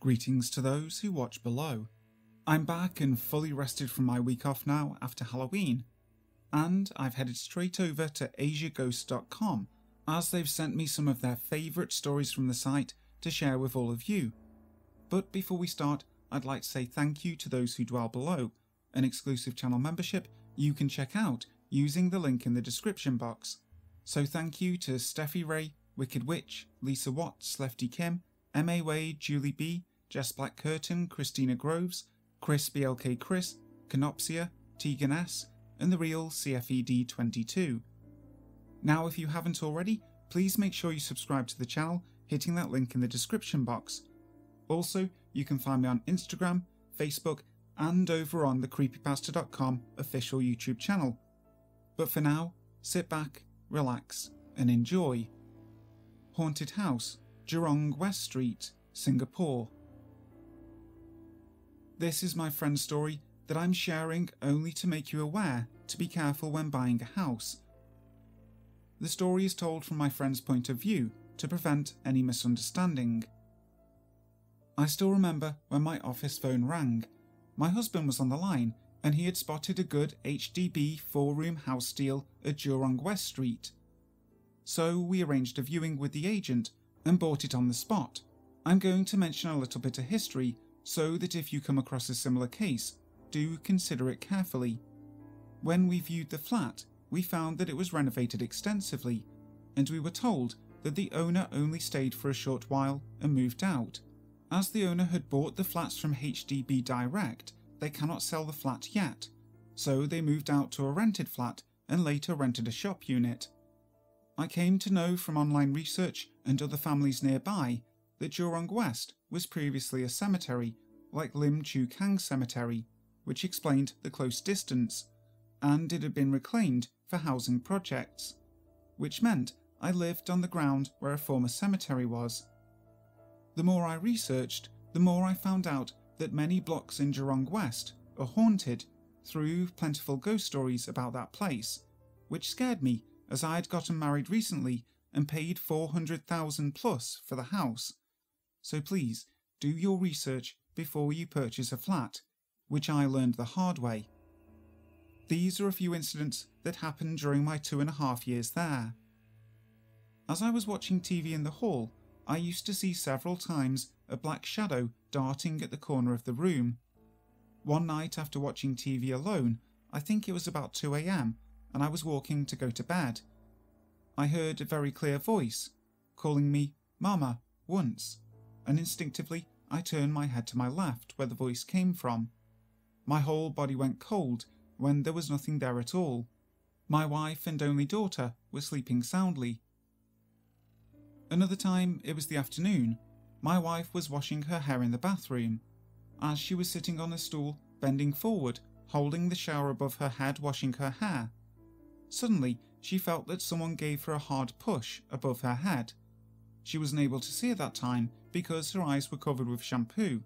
Greetings to those who watch below. I'm back and fully rested from my week off now after Halloween, and I've headed straight over to AsiaGhost.com as they've sent me some of their favourite stories from the site to share with all of you. But before we start, I'd like to say thank you to those who dwell below, an exclusive channel membership you can check out using the link in the description box. So thank you to Steffi Ray, Wicked Witch, Lisa Watts, Lefty Kim, M.A. Wade, Julie B, Jess Black Curtain, Christina Groves, Chris BLK Chris, Canopsia, Tegan S, and the real CFED22. Now, if you haven't already, please make sure you subscribe to the channel, hitting that link in the description box. Also, you can find me on Instagram, Facebook, and over on the creepypasta.com official YouTube channel. But for now, sit back, relax, and enjoy. Haunted House, Jurong West Street, Singapore. This is my friend's story that I'm sharing only to make you aware to be careful when buying a house. The story is told from my friend's point of view to prevent any misunderstanding. I still remember when my office phone rang. My husband was on the line and he had spotted a good HDB four room house deal at Jurong West Street. So we arranged a viewing with the agent and bought it on the spot. I'm going to mention a little bit of history so that if you come across a similar case, do consider it carefully. When we viewed the flat, we found that it was renovated extensively, and we were told that the owner only stayed for a short while and moved out. As the owner had bought the flats from HDB Direct, they cannot sell the flat yet, so they moved out to a rented flat and later rented a shop unit. I came to know from online research and other families nearby that Jurong West was previously a cemetery, like Lim Chu Kang Cemetery, which explained the close distance, and it had been reclaimed for housing projects, which meant I lived on the ground where a former cemetery was. The more I researched, the more I found out that many blocks in Jurong West are haunted through plentiful ghost stories about that place, which scared me as I had gotten married recently and paid 400,000 plus for the house. So please do your research before you purchase a flat, which I learned the hard way. These are a few incidents that happened during my two and a half years there. As I was watching TV in the hall, I used to see several times a black shadow darting at the corner of the room. One night after watching TV alone, I think it was about 2am, and I was walking to go to bed. I heard a very clear voice calling me Mama once, and instinctively I turned my head to my left where the voice came from. My whole body went cold when there was nothing there at all. My wife and only daughter were sleeping soundly. Another time, it was the afternoon. My wife was washing her hair in the bathroom. As she was sitting on a stool, bending forward, holding the shower above her head, washing her hair, suddenly she felt that someone gave her a hard push above her head. She wasn't able to see at that time because her eyes were covered with shampoo.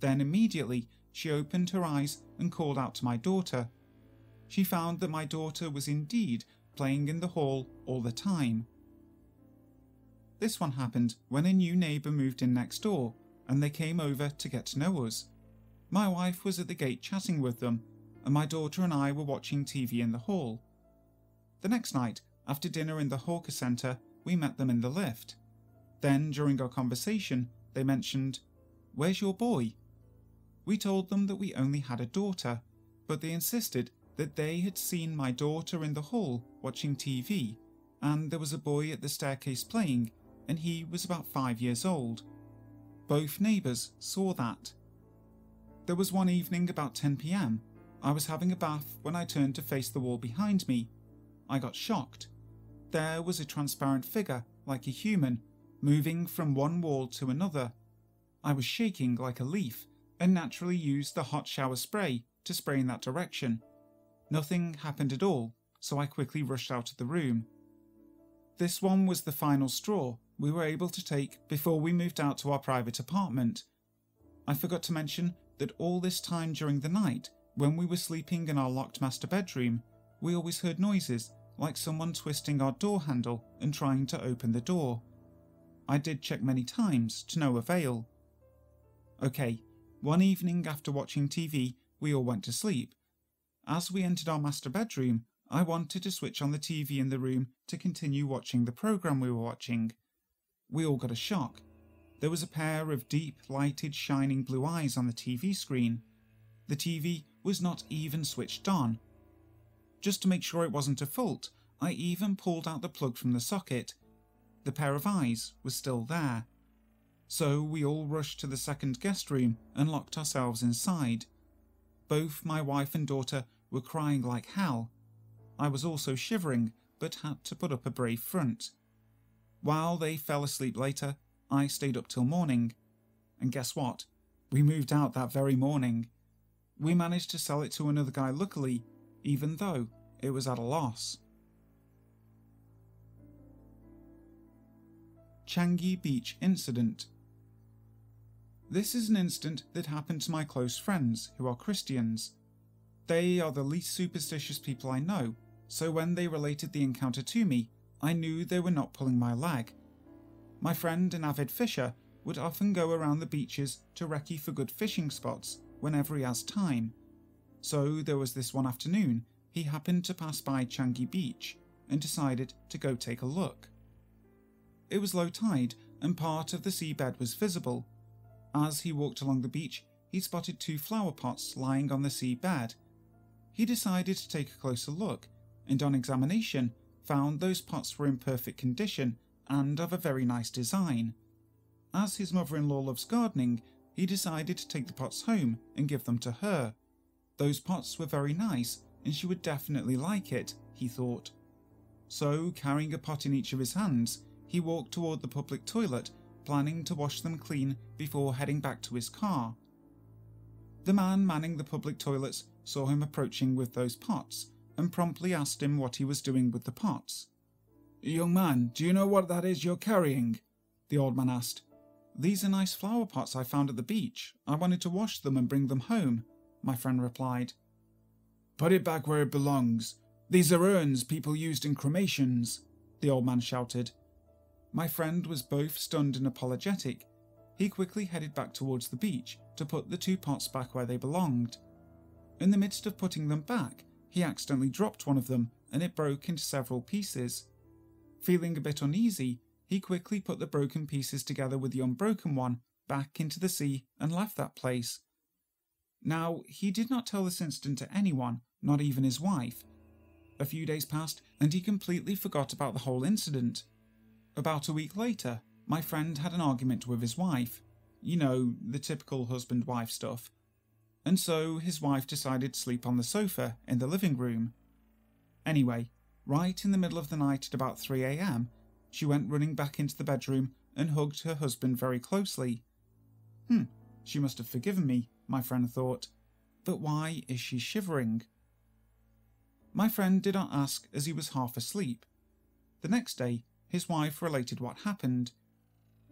Then immediately she opened her eyes and called out to my daughter. She found that my daughter was indeed playing in the hall all the time. This one happened when a new neighbour moved in next door and they came over to get to know us. My wife was at the gate chatting with them, and my daughter and I were watching TV in the hall. The next night, after dinner in the Hawker Centre, we met them in the lift. Then, during our conversation, they mentioned, Where's your boy? We told them that we only had a daughter, but they insisted that they had seen my daughter in the hall watching TV, and there was a boy at the staircase playing, and he was about five years old. Both neighbours saw that. There was one evening about 10 pm. I was having a bath when I turned to face the wall behind me. I got shocked. There was a transparent figure, like a human, moving from one wall to another. I was shaking like a leaf and naturally used the hot shower spray to spray in that direction. Nothing happened at all, so I quickly rushed out of the room. This one was the final straw we were able to take before we moved out to our private apartment. I forgot to mention that all this time during the night, when we were sleeping in our locked master bedroom, we always heard noises like someone twisting our door handle and trying to open the door. I did check many times to no avail. Okay, one evening after watching TV, we all went to sleep. As we entered our master bedroom, I wanted to switch on the TV in the room to continue watching the programme we were watching. We all got a shock. There was a pair of deep, lighted, shining blue eyes on the TV screen. The TV was not even switched on. Just to make sure it wasn't a fault, I even pulled out the plug from the socket. The pair of eyes was still there. So we all rushed to the second guest room and locked ourselves inside. Both my wife and daughter were crying like hell. I was also shivering, but had to put up a brave front. While they fell asleep later, I stayed up till morning. And guess what? We moved out that very morning. We managed to sell it to another guy luckily, even though it was at a loss. Changi Beach Incident This is an incident that happened to my close friends who are Christians. They are the least superstitious people I know, so when they related the encounter to me, I knew they were not pulling my leg. My friend, an avid fisher, would often go around the beaches to recce for good fishing spots whenever he has time. So there was this one afternoon he happened to pass by Changi Beach and decided to go take a look. It was low tide and part of the seabed was visible. As he walked along the beach, he spotted two flower pots lying on the seabed. He decided to take a closer look and on examination found those pots were in perfect condition and of a very nice design. As his mother in law loves gardening, he decided to take the pots home and give them to her. Those pots were very nice and she would definitely like it, he thought. So, carrying a pot in each of his hands, he walked toward the public toilet, planning to wash them clean before heading back to his car. The man manning the public toilets saw him approaching with those pots and promptly asked him what he was doing with the pots. Young man, do you know what that is you're carrying? The old man asked. These are nice flower pots I found at the beach. I wanted to wash them and bring them home, my friend replied. Put it back where it belongs. These are urns people used in cremations, the old man shouted. My friend was both stunned and apologetic. He quickly headed back towards the beach to put the two pots back where they belonged. In the midst of putting them back, he accidentally dropped one of them and it broke into several pieces. Feeling a bit uneasy, he quickly put the broken pieces together with the unbroken one back into the sea and left that place. Now, he did not tell this incident to anyone, not even his wife. A few days passed and he completely forgot about the whole incident. About a week later, my friend had an argument with his wife. You know, the typical husband wife stuff and so his wife decided to sleep on the sofa in the living room. Anyway, right in the middle of the night at about 3am, she went running back into the bedroom and hugged her husband very closely. Hmm, she must have forgiven me, my friend thought. But why is she shivering? My friend did not ask as he was half asleep. The next day, his wife related what happened.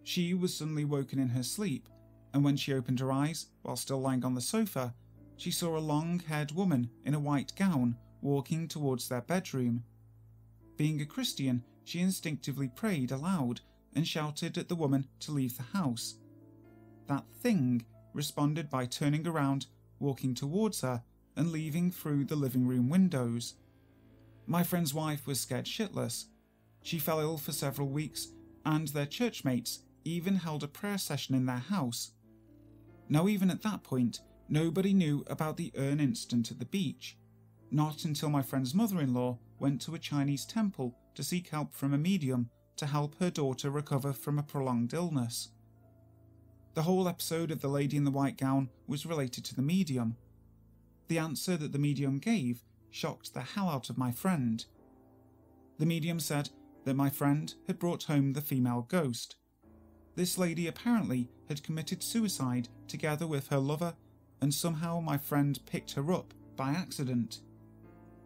She was suddenly woken in her sleep and when she opened her eyes, while still lying on the sofa, she saw a long haired woman in a white gown walking towards their bedroom. Being a Christian, she instinctively prayed aloud and shouted at the woman to leave the house. That thing responded by turning around, walking towards her, and leaving through the living room windows. My friend's wife was scared shitless. She fell ill for several weeks, and their churchmates even held a prayer session in their house now, even at that point, nobody knew about the urn incident at the beach. Not until my friend's mother in law went to a Chinese temple to seek help from a medium to help her daughter recover from a prolonged illness. The whole episode of The Lady in the White Gown was related to the medium. The answer that the medium gave shocked the hell out of my friend. The medium said that my friend had brought home the female ghost. This lady apparently had committed suicide together with her lover, and somehow my friend picked her up by accident.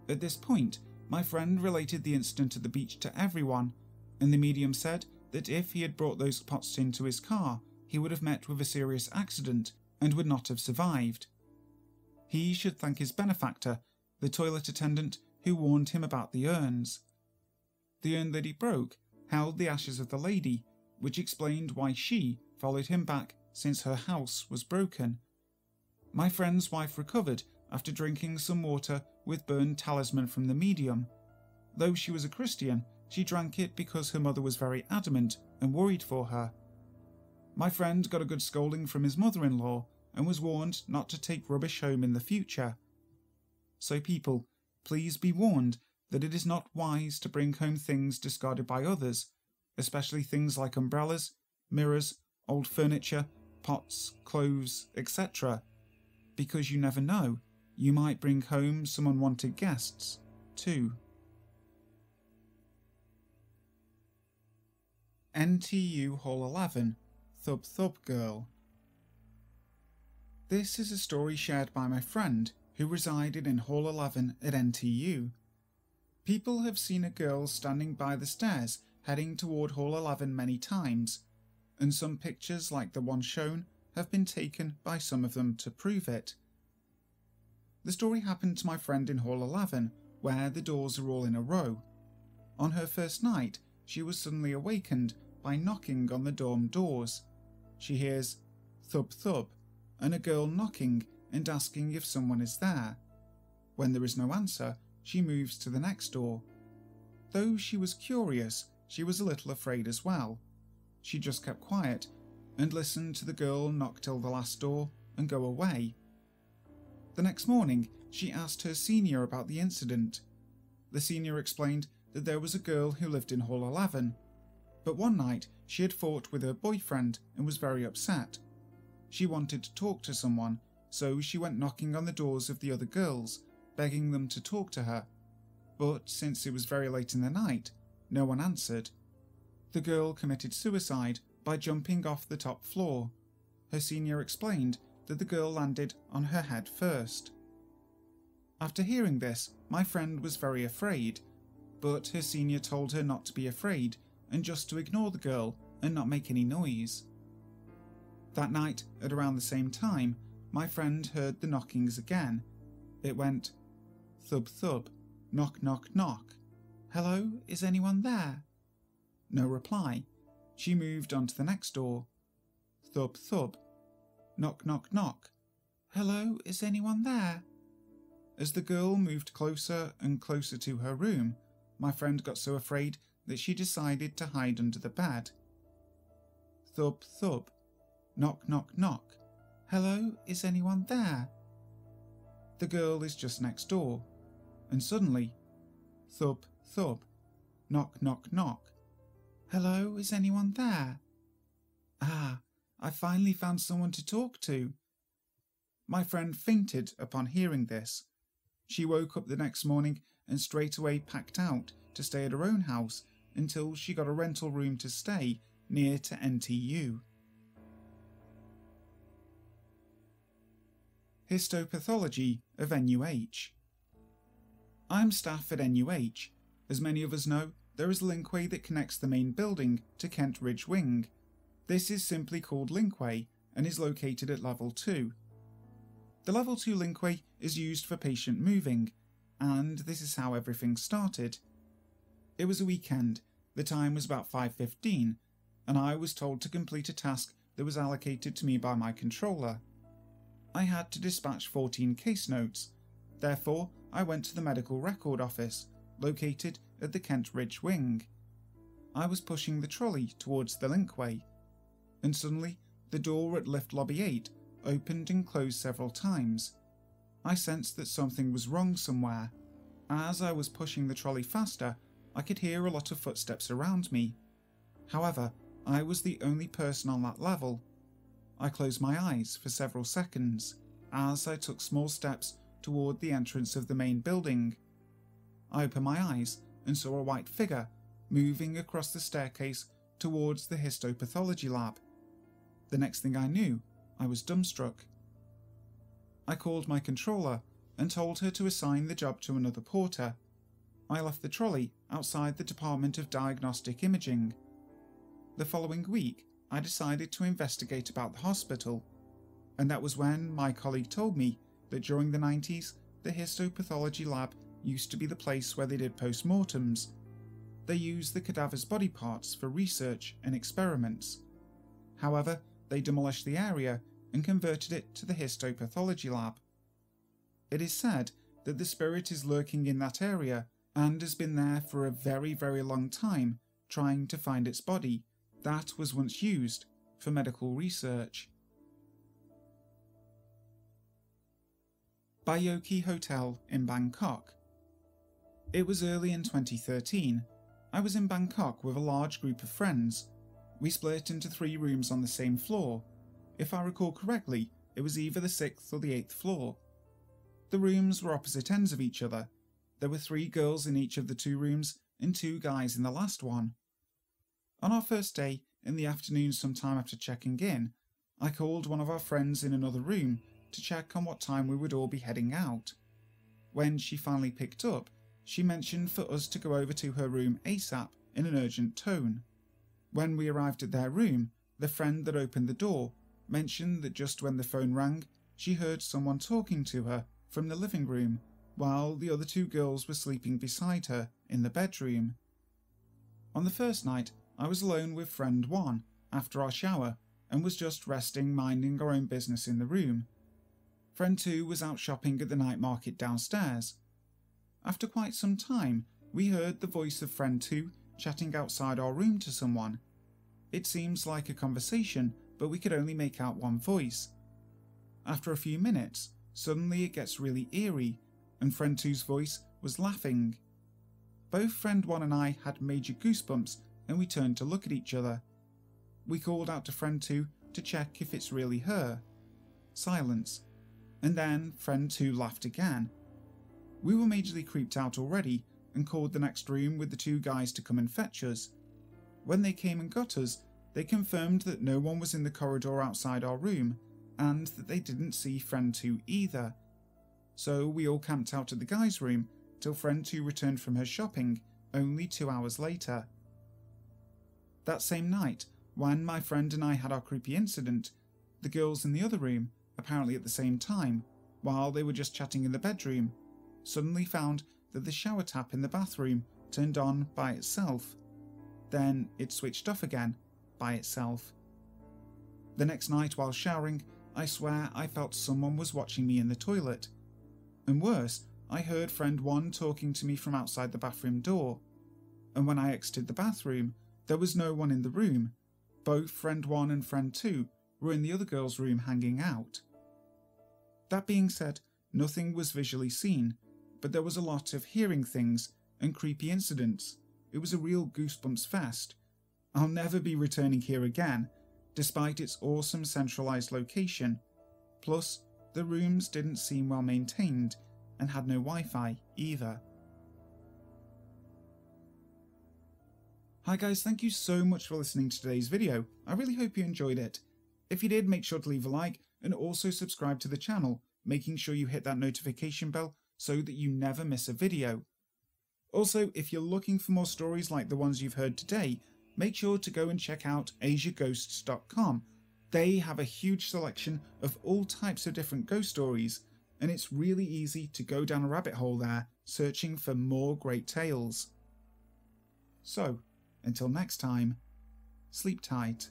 At this point, my friend related the incident at the beach to everyone, and the medium said that if he had brought those pots into his car, he would have met with a serious accident and would not have survived. He should thank his benefactor, the toilet attendant who warned him about the urns. The urn that he broke held the ashes of the lady, which explained why she followed him back since her house was broken. My friend's wife recovered after drinking some water with burned talisman from the medium. Though she was a Christian, she drank it because her mother was very adamant and worried for her. My friend got a good scolding from his mother in law and was warned not to take rubbish home in the future. So, people, please be warned that it is not wise to bring home things discarded by others, especially things like umbrellas, mirrors, old furniture, pots, clothes, etc., because you never know, you might bring home some unwanted guests, too. NTU Hall 11 Thub Thub Girl This is a story shared by my friend who resided in Hall 11 at NTU. People have seen a girl standing by the stairs heading toward Hall 11 many times, and some pictures, like the one shown, have been taken by some of them to prove it. The story happened to my friend in Hall 11, where the doors are all in a row. On her first night, she was suddenly awakened by knocking on the dorm doors. She hears thub thub and a girl knocking and asking if someone is there. When there is no answer, she moves to the next door. Though she was curious, she was a little afraid as well. She just kept quiet and listened to the girl knock till the last door and go away. The next morning, she asked her senior about the incident. The senior explained that there was a girl who lived in Hall 11, but one night she had fought with her boyfriend and was very upset. She wanted to talk to someone, so she went knocking on the doors of the other girls begging them to talk to her, but since it was very late in the night, no one answered. The girl committed suicide by jumping off the top floor. Her senior explained that the girl landed on her head first. After hearing this, my friend was very afraid, but her senior told her not to be afraid and just to ignore the girl and not make any noise. That night, at around the same time, my friend heard the knockings again. It went Thub thub. Knock knock knock. Hello, is anyone there? No reply. She moved on to the next door. Thub thub. Knock knock knock. Hello, is anyone there? As the girl moved closer and closer to her room, my friend got so afraid that she decided to hide under the bed. Thub thub. Knock knock knock. Hello, is anyone there? The girl is just next door and suddenly, thub, thub, knock, knock, knock. Hello, is anyone there? Ah, I finally found someone to talk to. My friend fainted upon hearing this. She woke up the next morning and straightway packed out to stay at her own house until she got a rental room to stay near to NTU. Histopathology of NUH I'm staff at NUH. As many of us know, there is a linkway that connects the main building to Kent Ridge Wing. This is simply called Linkway and is located at level 2. The level 2 linkway is used for patient moving, and this is how everything started. It was a weekend, the time was about 5.15, and I was told to complete a task that was allocated to me by my controller. I had to dispatch 14 case notes, therefore I went to the medical record office, located at the Kent Ridge Wing. I was pushing the trolley towards the linkway, and suddenly the door at lift lobby 8 opened and closed several times. I sensed that something was wrong somewhere. As I was pushing the trolley faster, I could hear a lot of footsteps around me. However, I was the only person on that level. I closed my eyes for several seconds as I took small steps toward the entrance of the main building. I opened my eyes and saw a white figure moving across the staircase towards the histopathology lab. The next thing I knew, I was dumbstruck. I called my controller and told her to assign the job to another porter. I left the trolley outside the Department of Diagnostic Imaging. The following week, I decided to investigate about the hospital, and that was when my colleague told me that during the 90s, the histopathology lab used to be the place where they did post-mortems. They used the cadaver's body parts for research and experiments. However, they demolished the area and converted it to the histopathology lab. It is said that the spirit is lurking in that area and has been there for a very, very long time trying to find its body that was once used for medical research. Baiyoke Hotel in Bangkok. It was early in 2013. I was in Bangkok with a large group of friends. We split into three rooms on the same floor. If I recall correctly, it was either the sixth or the eighth floor. The rooms were opposite ends of each other. There were three girls in each of the two rooms and two guys in the last one. On our first day, in the afternoon, sometime after checking in, I called one of our friends in another room to check on what time we would all be heading out. When she finally picked up, she mentioned for us to go over to her room ASAP in an urgent tone. When we arrived at their room, the friend that opened the door mentioned that just when the phone rang, she heard someone talking to her from the living room, while the other two girls were sleeping beside her in the bedroom. On the first night, I was alone with friend one after our shower and was just resting, minding our own business in the room. Friend two was out shopping at the night market downstairs. After quite some time, we heard the voice of friend two chatting outside our room to someone. It seems like a conversation, but we could only make out one voice. After a few minutes, Suddenly it gets really eerie, and friend two's voice was laughing. Both friend one and I had major goosebumps, and we turned to look at each other. We called out to friend two to check if it's really her. Silence. And then friend two laughed again. We were majorly creeped out already and called the next room with the two guys to come and fetch us. When they came and got us, they confirmed that no one was in the corridor outside our room and that they didn't see Friend 2 either. So we all camped out at the guy's room till Friend 2 returned from her shopping only two hours later. That same night, when my friend and I had our creepy incident, the girls in the other room, apparently at the same time, while they were just chatting in the bedroom, suddenly found that the shower tap in the bathroom turned on by itself. Then it switched off again by itself. The next night, while showering, I swear I felt someone was watching me in the toilet. And worse, I heard friend 1 talking to me from outside the bathroom door. And when I exited the bathroom, there was no one in the room. Both friend 1 and friend 2 were in the other girl's room hanging out. That being said, nothing was visually seen, but there was a lot of hearing things and creepy incidents. It was a real goosebumps fest. I'll never be returning here again, despite its awesome centralized location. Plus, the rooms didn't seem well maintained and had no Wi Fi either. Hi guys, thank you so much for listening to today's video. I really hope you enjoyed it. If you did, make sure to leave a like and also subscribe to the channel, making sure you hit that notification bell so that you never miss a video. Also, if you're looking for more stories like the ones you've heard today, make sure to go and check out asiaghosts.com. They have a huge selection of all types of different ghost stories, and it's really easy to go down a rabbit hole there searching for more great tales. So, until next time, sleep tight.